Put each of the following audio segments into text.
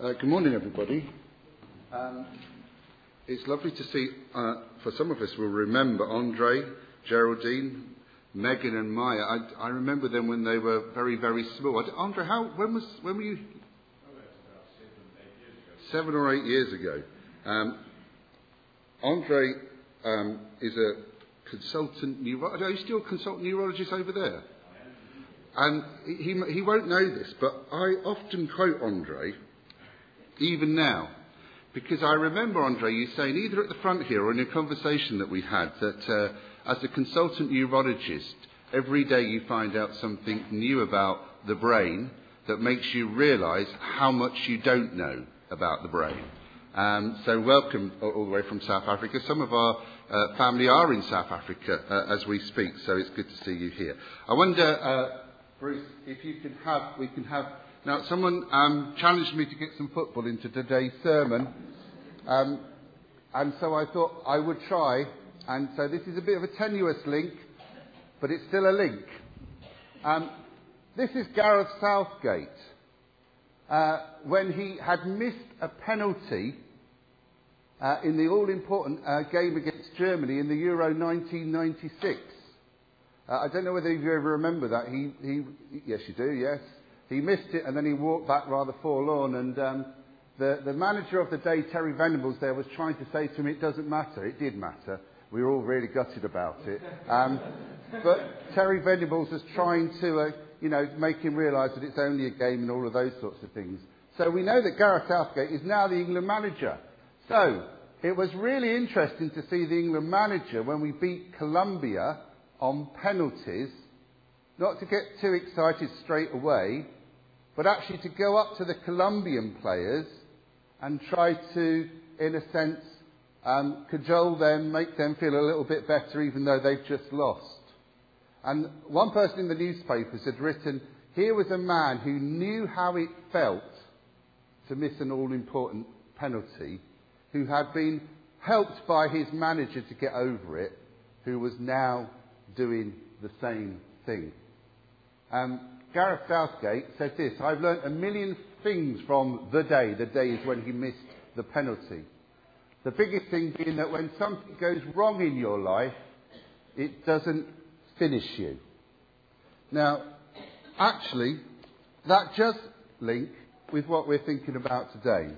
Uh, good morning, everybody. Um, it's lovely to see, uh, for some of us we'll remember Andre, Geraldine, Megan and Maya. I, I remember them when they were very, very small. I, Andre, how, when, was, when were you? Seven or eight years ago. Um, Andre um, is a consultant neurologist. Are you still a consultant neurologist over there? And he, he won't know this, but I often quote Andre, even now, because I remember, Andre, you saying either at the front here or in a conversation that we had that uh, as a consultant neurologist, every day you find out something new about the brain that makes you realise how much you don't know about the brain. Um, so welcome all the way from South Africa. Some of our uh, family are in South Africa uh, as we speak, so it's good to see you here. I wonder, uh, Bruce, if you can have, we can have. Now, someone um, challenged me to get some football into today's sermon, um, and so I thought I would try. And so this is a bit of a tenuous link, but it's still a link. Um, this is Gareth Southgate. Uh, when he had missed a penalty uh, in the all important uh, game against Germany in the Euro 1996. Uh, I don't know whether you ever remember that. He, he, yes, you do, yes. He missed it and then he walked back rather forlorn. And um, the, the manager of the day, Terry Venables, there was trying to say to him, it doesn't matter. It did matter. We were all really gutted about it. Um, but Terry Venables was trying to, uh, you know, make him realise that it's only a game and all of those sorts of things. So we know that Gareth Southgate is now the England manager. So, it was really interesting to see the England manager when we beat Colombia on penalties, not to get too excited straight away, but actually to go up to the Colombian players and try to, in a sense, um, cajole them, make them feel a little bit better even though they've just lost. And one person in the newspapers had written, here was a man who knew how it felt to miss an all important penalty who had been helped by his manager to get over it, who was now doing the same thing. Um, Gareth Southgate said this I've learnt a million things from the day. The day is when he missed the penalty. The biggest thing being that when something goes wrong in your life, it doesn't finish you. Now, actually, that just link with what we're thinking about today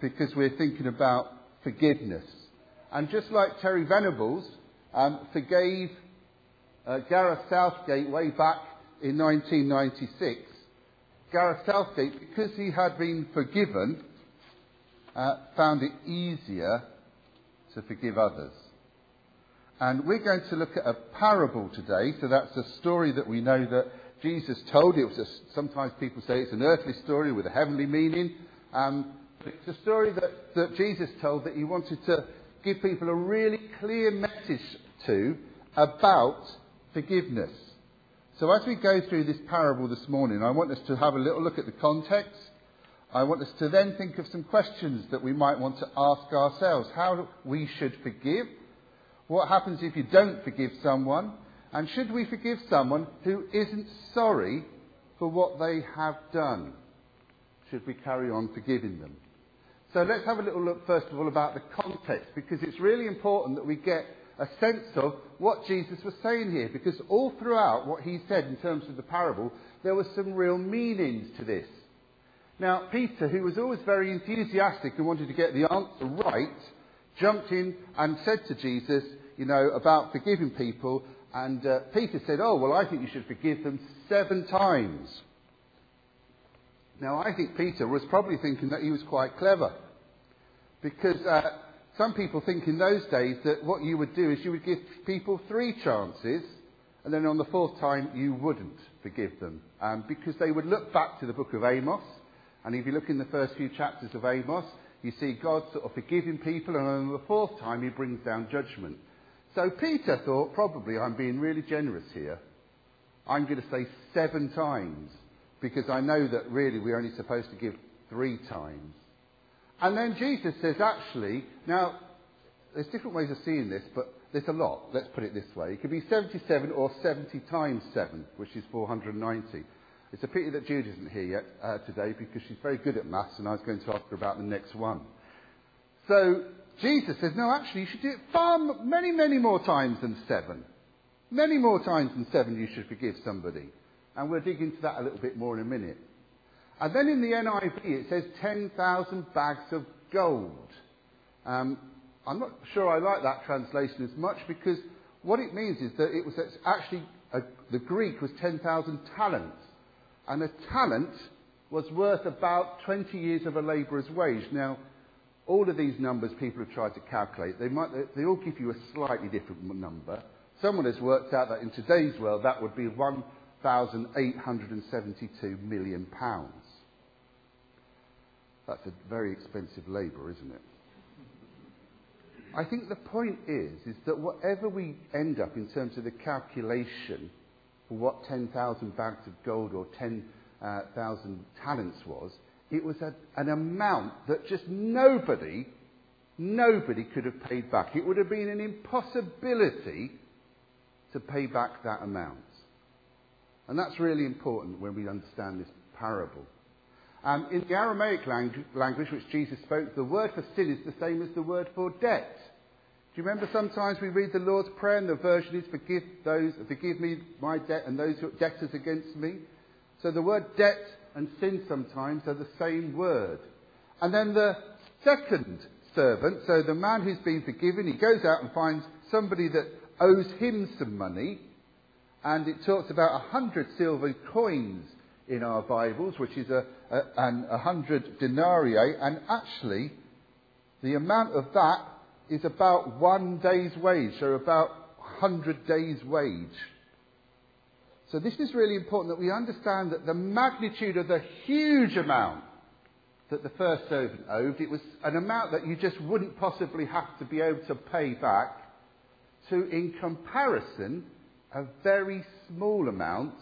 because we're thinking about forgiveness. And just like Terry Venables um, forgave uh, Gareth Southgate way back in 1996, Gareth Southgate, because he had been forgiven, uh, found it easier to forgive others. And we're going to look at a parable today. So that's a story that we know that Jesus told. It was a, sometimes people say it's an earthly story with a heavenly meaning. Um, it's a story that, that Jesus told that he wanted to give people a really clear message to about forgiveness. So as we go through this parable this morning, I want us to have a little look at the context. I want us to then think of some questions that we might want to ask ourselves. How we should forgive. What happens if you don't forgive someone? And should we forgive someone who isn't sorry for what they have done? Should we carry on forgiving them? So let's have a little look, first of all, about the context, because it's really important that we get a sense of what Jesus was saying here, because all throughout what he said in terms of the parable, there were some real meanings to this. Now, Peter, who was always very enthusiastic and wanted to get the answer right, jumped in and said to Jesus, you know, about forgiving people, and uh, Peter said, Oh, well, I think you should forgive them seven times. Now, I think Peter was probably thinking that he was quite clever. Because uh, some people think in those days that what you would do is you would give people three chances, and then on the fourth time you wouldn't forgive them. Um, because they would look back to the book of Amos, and if you look in the first few chapters of Amos, you see God sort of forgiving people, and on the fourth time he brings down judgment. So Peter thought, probably I'm being really generous here. I'm going to say seven times, because I know that really we're only supposed to give three times. And then Jesus says, actually, now, there's different ways of seeing this, but there's a lot. Let's put it this way. It could be 77 or 70 times 7, which is 490. It's a pity that Jude isn't here yet uh, today because she's very good at maths and I was going to ask her about the next one. So Jesus says, no, actually, you should do it far, many, many more times than seven. Many more times than seven you should forgive somebody. And we'll dig into that a little bit more in a minute. And then in the NIV it says 10,000 bags of gold. Um, I'm not sure I like that translation as much because what it means is that it was actually, a, the Greek was 10,000 talents. And a talent was worth about 20 years of a labourer's wage. Now, all of these numbers people have tried to calculate, they, might, they all give you a slightly different number. Someone has worked out that in today's world that would be 1,872 million pounds. That's a very expensive labour, isn't it? I think the point is, is that whatever we end up in terms of the calculation for what 10,000 bags of gold or 10,000 uh, talents was, it was a, an amount that just nobody, nobody could have paid back. It would have been an impossibility to pay back that amount. And that's really important when we understand this parable. Um, in the Aramaic language which Jesus spoke, the word for sin is the same as the word for debt. Do you remember sometimes we read the Lord's Prayer and the version is forgive those, forgive me my debt and those who are debtors against me? So the word debt and sin sometimes are the same word. And then the second servant, so the man who's been forgiven, he goes out and finds somebody that owes him some money. And it talks about a hundred silver coins in our Bibles, which is a, a, a hundred denarii. And actually, the amount of that is about one day's wage, so about 100 days' wage. So this is really important that we understand that the magnitude of the huge amount that the first servant owed, it was an amount that you just wouldn't possibly have to be able to pay back, to, in comparison, a very small amount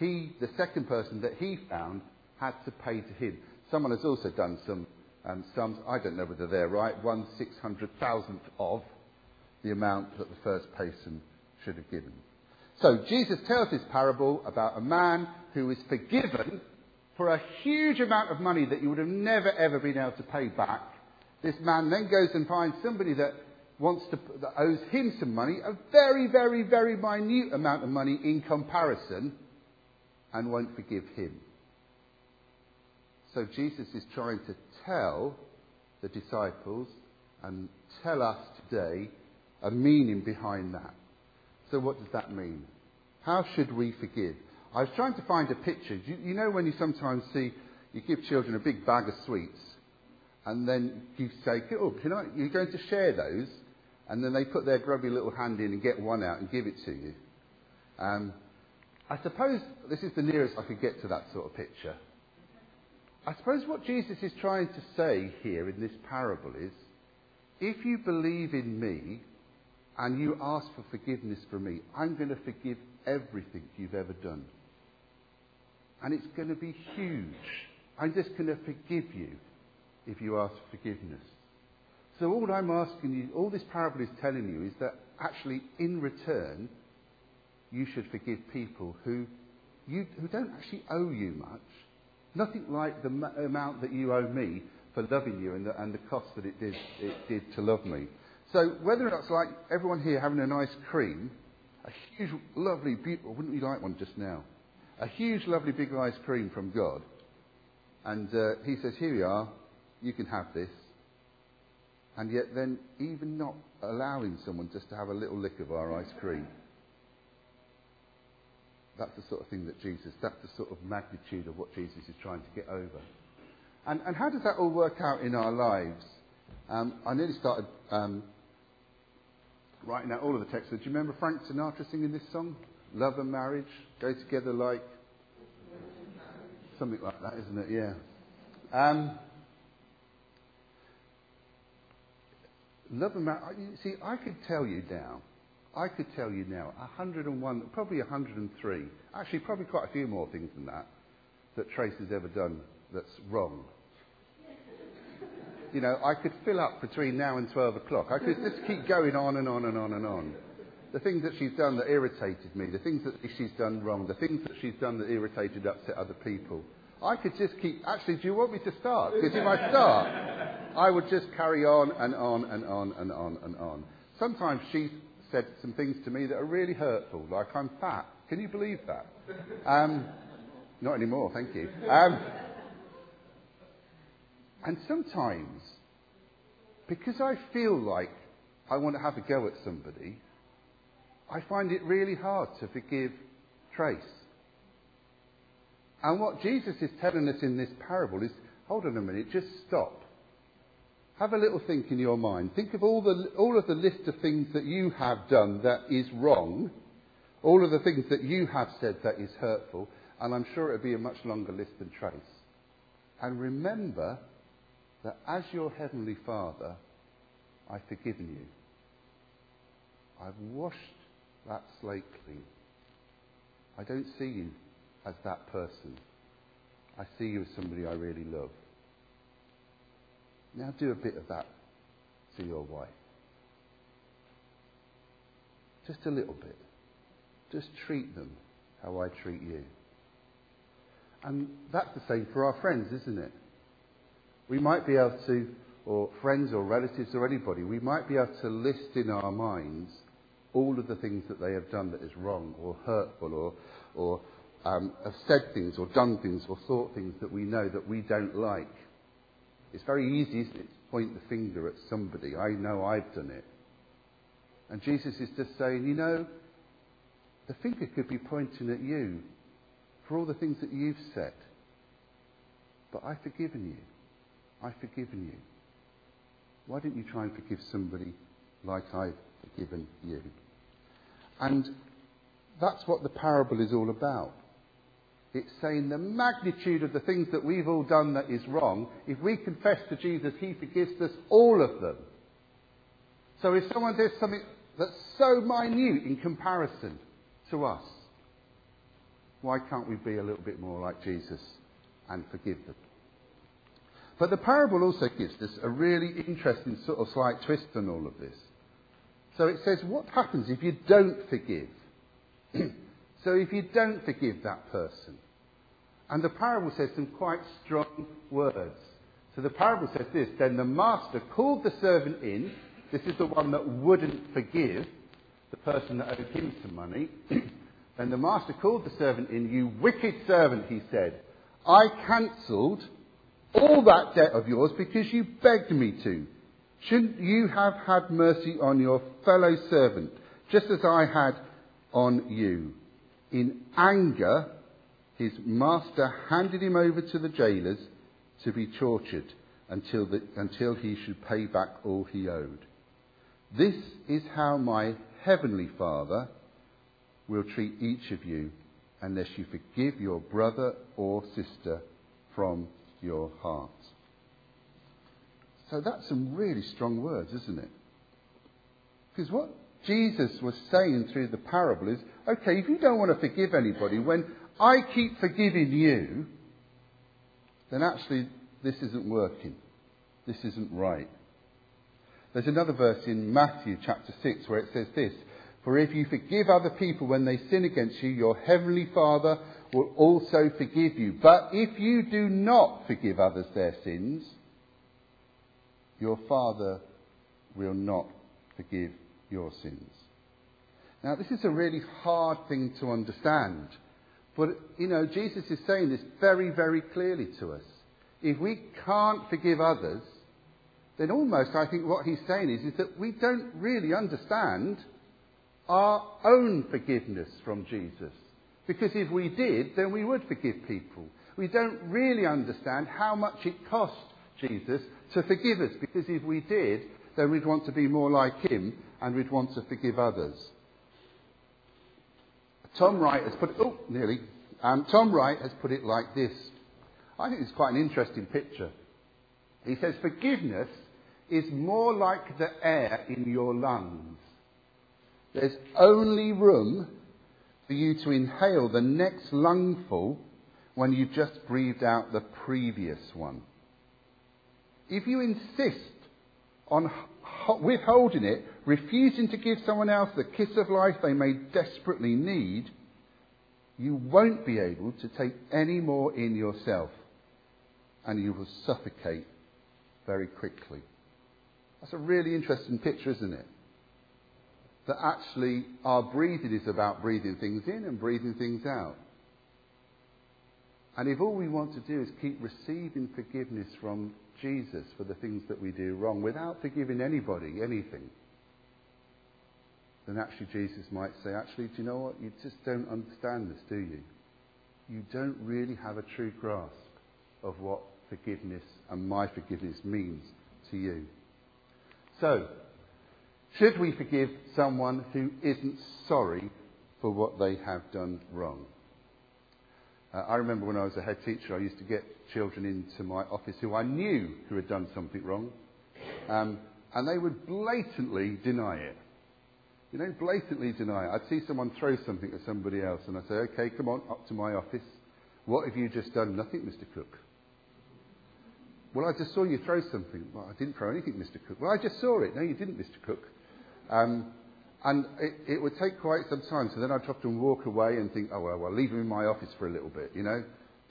he, the second person that he found, had to pay to him. Someone has also done some um, sums, I don't know whether they're right, one six hundred thousandth of the amount that the first person should have given. So Jesus tells this parable about a man who is forgiven for a huge amount of money that you would have never ever been able to pay back. This man then goes and finds somebody that wants to, that owes him some money, a very, very, very minute amount of money in comparison, and won't forgive him. So Jesus is trying to tell the disciples and tell us today a meaning behind that. So, what does that mean? How should we forgive? I was trying to find a picture. You, you know, when you sometimes see, you give children a big bag of sweets, and then you say, Oh, can I, you're going to share those? And then they put their grubby little hand in and get one out and give it to you. Um, I suppose this is the nearest I could get to that sort of picture. I suppose what Jesus is trying to say here in this parable is if you believe in me and you ask for forgiveness from me, I'm going to forgive everything you've ever done. And it's going to be huge. I'm just going to forgive you if you ask for forgiveness. So all I'm asking you, all this parable is telling you is that actually in return, you should forgive people who, you, who don't actually owe you much Nothing like the m- amount that you owe me for loving you and the, and the cost that it did, it did to love me. So whether or not it's like everyone here having an ice cream, a huge, lovely, beautiful, wouldn't we like one just now? A huge, lovely, big ice cream from God. And uh, he says, here we are, you can have this. And yet then even not allowing someone just to have a little lick of our ice cream. That's the sort of thing that Jesus, that's the sort of magnitude of what Jesus is trying to get over. And, and how does that all work out in our lives? Um, I nearly started um, writing out all of the texts. Do you remember Frank Sinatra singing this song? Love and marriage go together like something like that, isn't it? Yeah. Um, love and marriage. See, I could tell you now I could tell you now 101, probably 103, actually probably quite a few more things than that, that Trace has ever done that's wrong. You know, I could fill up between now and 12 o'clock. I could just keep going on and on and on and on. the things that she's done that irritated me, the things that she's done wrong, the things that she's done that irritated, upset other people. I could just keep. Actually, do you want me to start? Because if I start, I would just carry on and on and on and on and on. Sometimes she said some things to me that are really hurtful, like I'm fat. Can you believe that? Um, not anymore, thank you. Um, and sometimes, because I feel like I want to have a go at somebody, I find it really hard to forgive Trace. And what Jesus is telling us in this parable is hold on a minute, just stop. Have a little think in your mind. Think of all, the, all of the list of things that you have done that is wrong, all of the things that you have said that is hurtful, and I'm sure it'll be a much longer list than Trace. And remember that as your Heavenly Father, I've forgiven you. I've washed that slate clean. I don't see you as that person. I see you as somebody I really love. Now do a bit of that to your wife. Just a little bit. Just treat them how I treat you. And that's the same for our friends, isn't it? We might be able to, or friends or relatives or anybody, we might be able to list in our minds all of the things that they have done that is wrong or hurtful or, or um, have said things or done things or thought things that we know that we don't like. It's very easy, isn't it, to point the finger at somebody. I know I've done it. And Jesus is just saying, you know, the finger could be pointing at you for all the things that you've said. But I've forgiven you. I've forgiven you. Why don't you try and forgive somebody like I've forgiven you? And that's what the parable is all about. It's saying the magnitude of the things that we've all done that is wrong. If we confess to Jesus, He forgives us all of them. So if someone does something that's so minute in comparison to us, why can't we be a little bit more like Jesus and forgive them? But the parable also gives us a really interesting sort of slight twist on all of this. So it says, what happens if you don't forgive? so if you don't forgive that person? And the parable says some quite strong words. So the parable says this Then the master called the servant in. This is the one that wouldn't forgive the person that owed him some money. then the master called the servant in. You wicked servant, he said. I cancelled all that debt of yours because you begged me to. Shouldn't you have had mercy on your fellow servant, just as I had on you? In anger, his master handed him over to the jailers to be tortured until, the, until he should pay back all he owed. This is how my heavenly Father will treat each of you unless you forgive your brother or sister from your heart. So that's some really strong words, isn't it? Because what Jesus was saying through the parable is okay, if you don't want to forgive anybody, when I keep forgiving you, then actually this isn't working. This isn't right. There's another verse in Matthew chapter 6 where it says this For if you forgive other people when they sin against you, your heavenly Father will also forgive you. But if you do not forgive others their sins, your Father will not forgive your sins. Now, this is a really hard thing to understand. But, you know, Jesus is saying this very, very clearly to us. If we can't forgive others, then almost I think what he's saying is, is that we don't really understand our own forgiveness from Jesus. Because if we did, then we would forgive people. We don't really understand how much it cost Jesus to forgive us, because if we did, then we'd want to be more like him and we'd want to forgive others. Tom Wright has put it, oh, nearly. Um, Tom Wright has put it like this. I think it's quite an interesting picture. He says, Forgiveness is more like the air in your lungs. There's only room for you to inhale the next lungful when you've just breathed out the previous one. If you insist on withholding it, refusing to give someone else the kiss of life they may desperately need, you won't be able to take any more in yourself and you will suffocate very quickly. That's a really interesting picture, isn't it? That actually our breathing is about breathing things in and breathing things out. And if all we want to do is keep receiving forgiveness from Jesus for the things that we do wrong without forgiving anybody anything, then actually Jesus might say, actually, do you know what? You just don't understand this, do you? You don't really have a true grasp of what forgiveness and my forgiveness means to you. So, should we forgive someone who isn't sorry for what they have done wrong? Uh, I remember when I was a head teacher, I used to get children into my office who I knew who had done something wrong, um, and they would blatantly deny it. You know, blatantly deny it. I'd see someone throw something at somebody else, and I'd say, okay, come on, up to my office. What have you just done? Nothing, Mr. Cook. Well, I just saw you throw something. Well, I didn't throw anything, Mr. Cook. Well, I just saw it. No, you didn't, Mr. Cook. Um, and it, it, would take quite some time. So then I'd often walk away and think, oh, well, well, leave them in my office for a little bit, you know.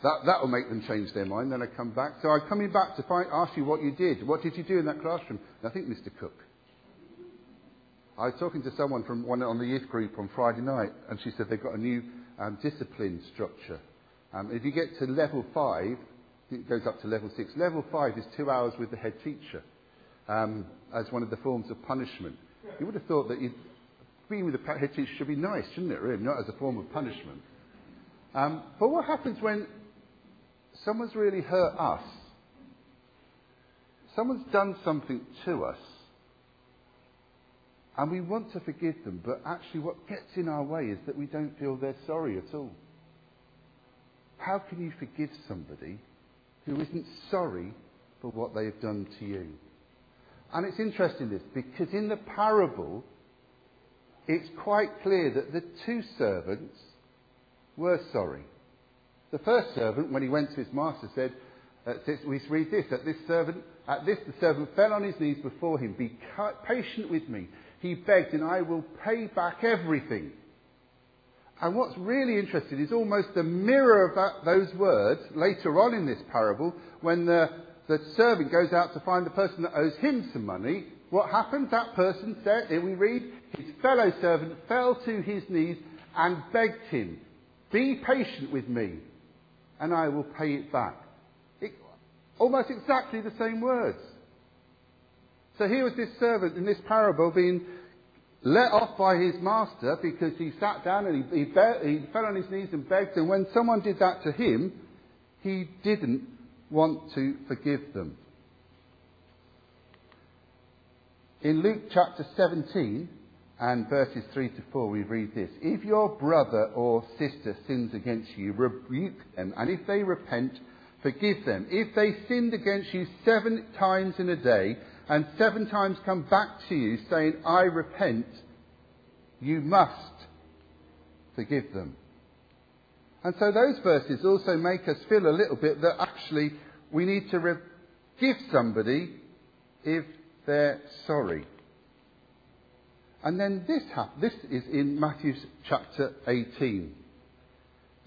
That, that will make them change their mind. Then I come back. So I'm coming back to find, ask you what you did. What did you do in that classroom? Nothing, Mr. Cook. I was talking to someone from one on the youth group on Friday night, and she said they've got a new um, discipline structure. Um, if you get to level five, it goes up to level six. Level five is two hours with the head teacher um, as one of the forms of punishment. You would have thought that being with the head should be nice, shouldn't it, really? Not as a form of punishment. Um, but what happens when someone's really hurt us? Someone's done something to us, and we want to forgive them, but actually, what gets in our way is that we don't feel they're sorry at all. How can you forgive somebody who isn't sorry for what they have done to you? And it's interesting this because in the parable, it's quite clear that the two servants were sorry. The first servant, when he went to his master, said, uh, we read this, at this servant, at this the servant fell on his knees before him, be patient with me. He begged, and I will pay back everything. And what's really interesting is almost the mirror of that, those words later on in this parable, when the, the servant goes out to find the person that owes him some money, what happens? That person said, here we read, his fellow servant fell to his knees and begged him, Be patient with me, and I will pay it back. It, almost exactly the same words. So here was this servant in this parable being let off by his master because he sat down and he, he, be- he fell on his knees and begged, and when someone did that to him, he didn't want to forgive them. In Luke chapter 17 and verses 3 to 4, we read this If your brother or sister sins against you, rebuke them, and if they repent, forgive them. If they sinned against you seven times in a day, and seven times come back to you saying, I repent, you must forgive them. And so those verses also make us feel a little bit that actually we need to forgive somebody if they're sorry. And then this, this is in Matthew chapter 18,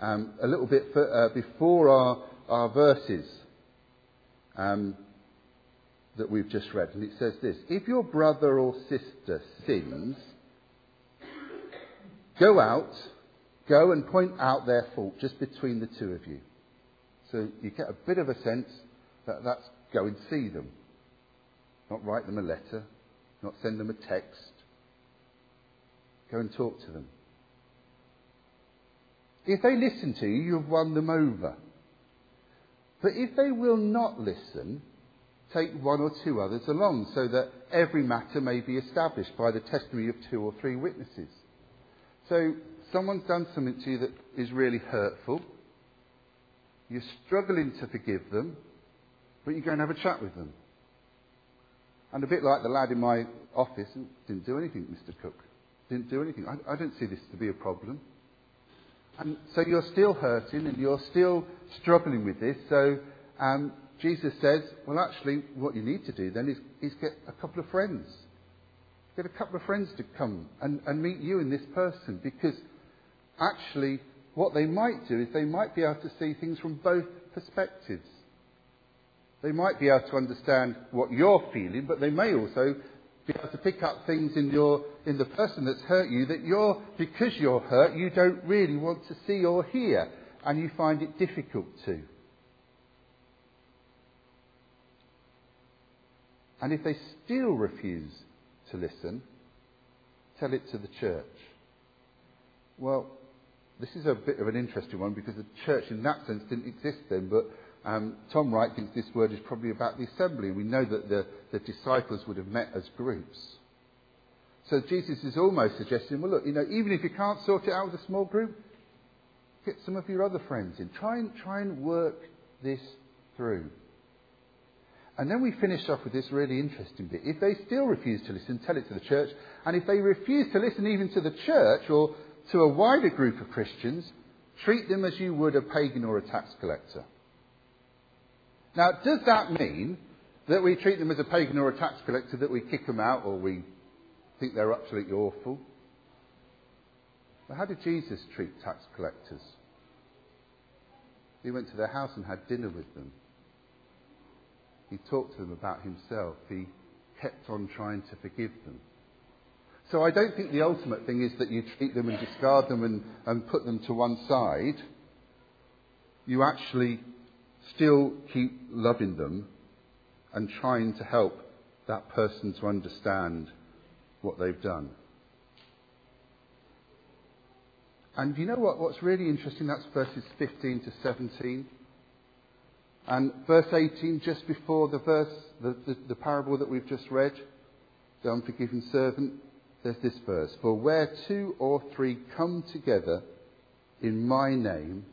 um, a little bit for, uh, before our, our verses um, that we've just read. And it says this If your brother or sister sins, go out, go and point out their fault just between the two of you. So you get a bit of a sense that that's go and see them. Not write them a letter, not send them a text. Go and talk to them. If they listen to you, you've won them over. But if they will not listen, take one or two others along so that every matter may be established by the testimony of two or three witnesses. So, someone's done something to you that is really hurtful. You're struggling to forgive them, but you go and have a chat with them. And a bit like the lad in my office, didn't do anything, Mr. Cook. Didn't do anything. I, I don't see this to be a problem. And so you're still hurting and you're still struggling with this. So um, Jesus says, well, actually, what you need to do then is, is get a couple of friends Get a couple of friends to come and, and meet you and this person because actually what they might do is they might be able to see things from both perspectives. They might be able to understand what you're feeling, but they may also be able to pick up things in your in the person that's hurt you that you're because you're hurt you don't really want to see or hear and you find it difficult to. And if they still refuse to listen, tell it to the church. Well, this is a bit of an interesting one because the church in that sense didn't exist then, but um, Tom Wright thinks this word is probably about the assembly. We know that the, the disciples would have met as groups. So Jesus is almost suggesting, well, look, you know, even if you can't sort it out with a small group, get some of your other friends in. Try and, try and work this through. And then we finish off with this really interesting bit. If they still refuse to listen, tell it to the church. And if they refuse to listen even to the church or to a wider group of Christians, treat them as you would a pagan or a tax collector. Now, does that mean that we treat them as a pagan or a tax collector, that we kick them out or we think they're absolutely awful? But how did Jesus treat tax collectors? He went to their house and had dinner with them. He talked to them about himself. He kept on trying to forgive them. So I don't think the ultimate thing is that you treat them and discard them and, and put them to one side. You actually still keep loving them and trying to help that person to understand what they've done. And you know what? What's really interesting? That's verses 15 to 17. And verse 18, just before the verse, the, the, the parable that we've just read, the unforgiven servant, there's this verse. For where two or three come together in my name,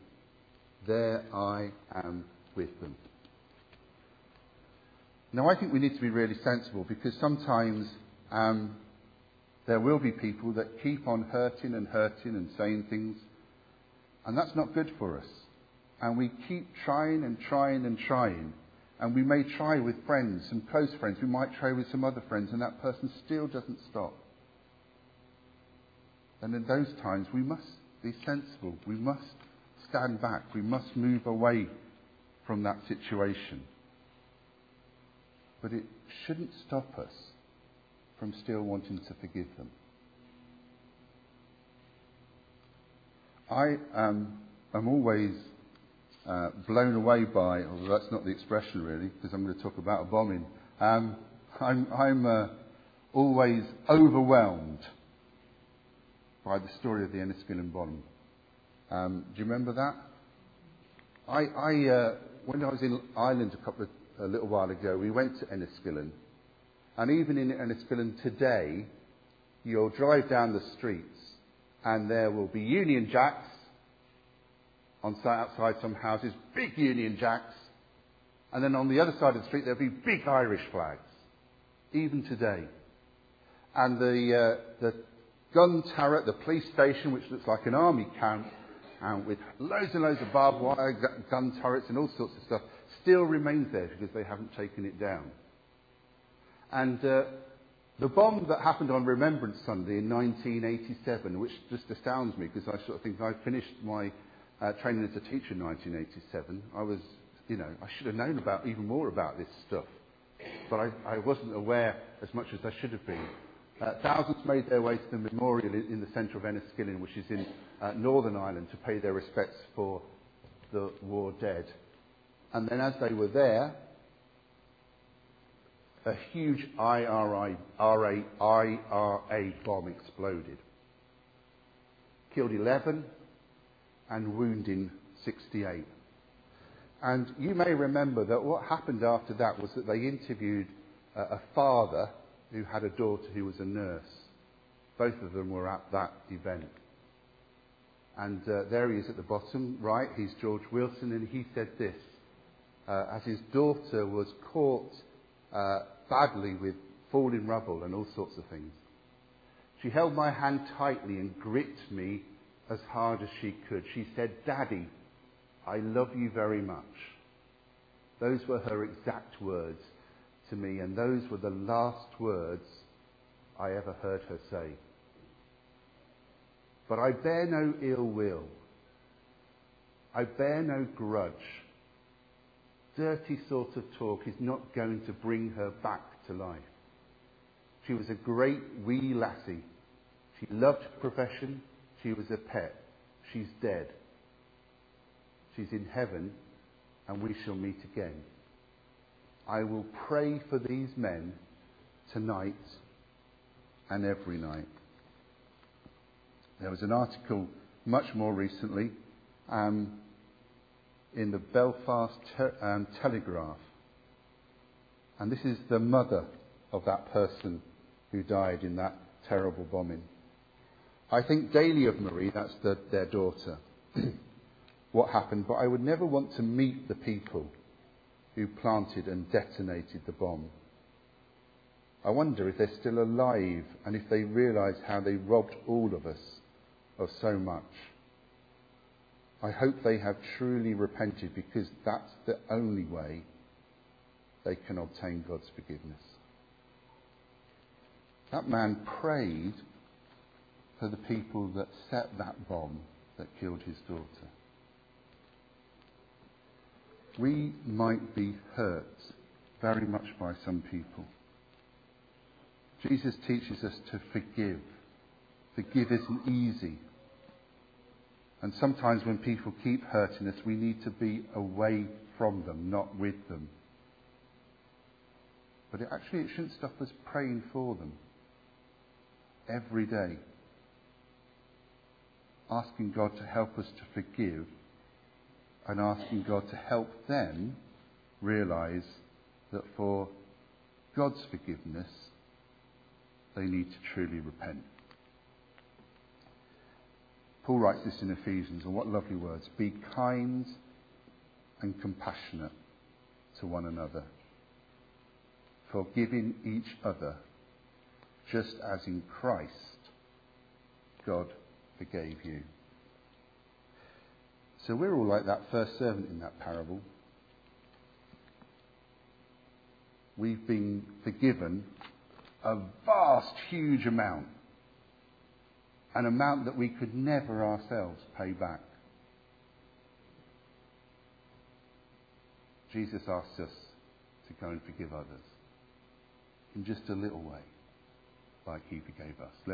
there I am with them. Now, I think we need to be really sensible because sometimes um, there will be people that keep on hurting and hurting and saying things, and that's not good for us and we keep trying and trying and trying. And we may try with friends, some close friends. We might try with some other friends, and that person still doesn't stop. And in those times, we must be sensible. We must stand back. We must move away from that situation. But it shouldn't stop us from still wanting to forgive them. I am always uh, blown away by, although that's not the expression really, because I'm going to talk about a bombing. Um, I'm, I'm uh, always overwhelmed by the story of the Enniskillen bomb. Um, do you remember that? I, I uh, when I was in Ireland a couple of, a little while ago, we went to Enniskillen, and even in Enniskillen today, you'll drive down the streets, and there will be Union Jacks on site outside some houses, big Union Jacks, and then on the other side of the street there'll be big Irish flags, even today. And the, uh, the gun turret, the police station, which looks like an army camp, and with loads and loads of barbed wire gun turrets and all sorts of stuff, still remains there because they haven't taken it down. And uh, the bomb that happened on Remembrance Sunday in 1987, which just astounds me because I sort of think I finished my uh, training as a teacher in 1987, I was, you know, I should have known about even more about this stuff. But I, I wasn't aware as much as I should have been. Uh, thousands made their way to the memorial in, the centre of Enniskillen, which is in uh, Northern Ireland, to pay their respects for the war dead. And then as they were there, a huge IRA, RA, IRA bomb exploded. Killed 11, and wounding 68. And you may remember that what happened after that was that they interviewed uh, a father who had a daughter who was a nurse. Both of them were at that event. And uh, there he is at the bottom right. He's George Wilson, and he said this uh, as his daughter was caught uh, badly with falling rubble and all sorts of things. She held my hand tightly and gripped me as hard as she could. She said, Daddy, I love you very much. Those were her exact words to me, and those were the last words I ever heard her say. But I bear no ill will. I bear no grudge. Dirty sort of talk is not going to bring her back to life. She was a great wee lassie. She loved her profession. She was a pet. She's dead. She's in heaven, and we shall meet again. I will pray for these men tonight and every night. There was an article much more recently um, in the Belfast te- um, Telegraph, and this is the mother of that person who died in that terrible bombing. I think daily of Marie, that's the, their daughter, what happened, but I would never want to meet the people who planted and detonated the bomb. I wonder if they're still alive and if they realise how they robbed all of us of so much. I hope they have truly repented because that's the only way they can obtain God's forgiveness. That man prayed for the people that set that bomb that killed his daughter. We might be hurt very much by some people. Jesus teaches us to forgive. Forgive isn't easy. And sometimes when people keep hurting us, we need to be away from them, not with them. But it actually, it shouldn't stop us praying for them every day. Asking God to help us to forgive and asking God to help them realize that for God's forgiveness, they need to truly repent. Paul writes this in Ephesians, and what lovely words. Be kind and compassionate to one another, forgiving each other, just as in Christ God forgave you. So we're all like that first servant in that parable. We've been forgiven a vast, huge amount. An amount that we could never ourselves pay back. Jesus asks us to go and forgive others in just a little way, like he forgave us. Let's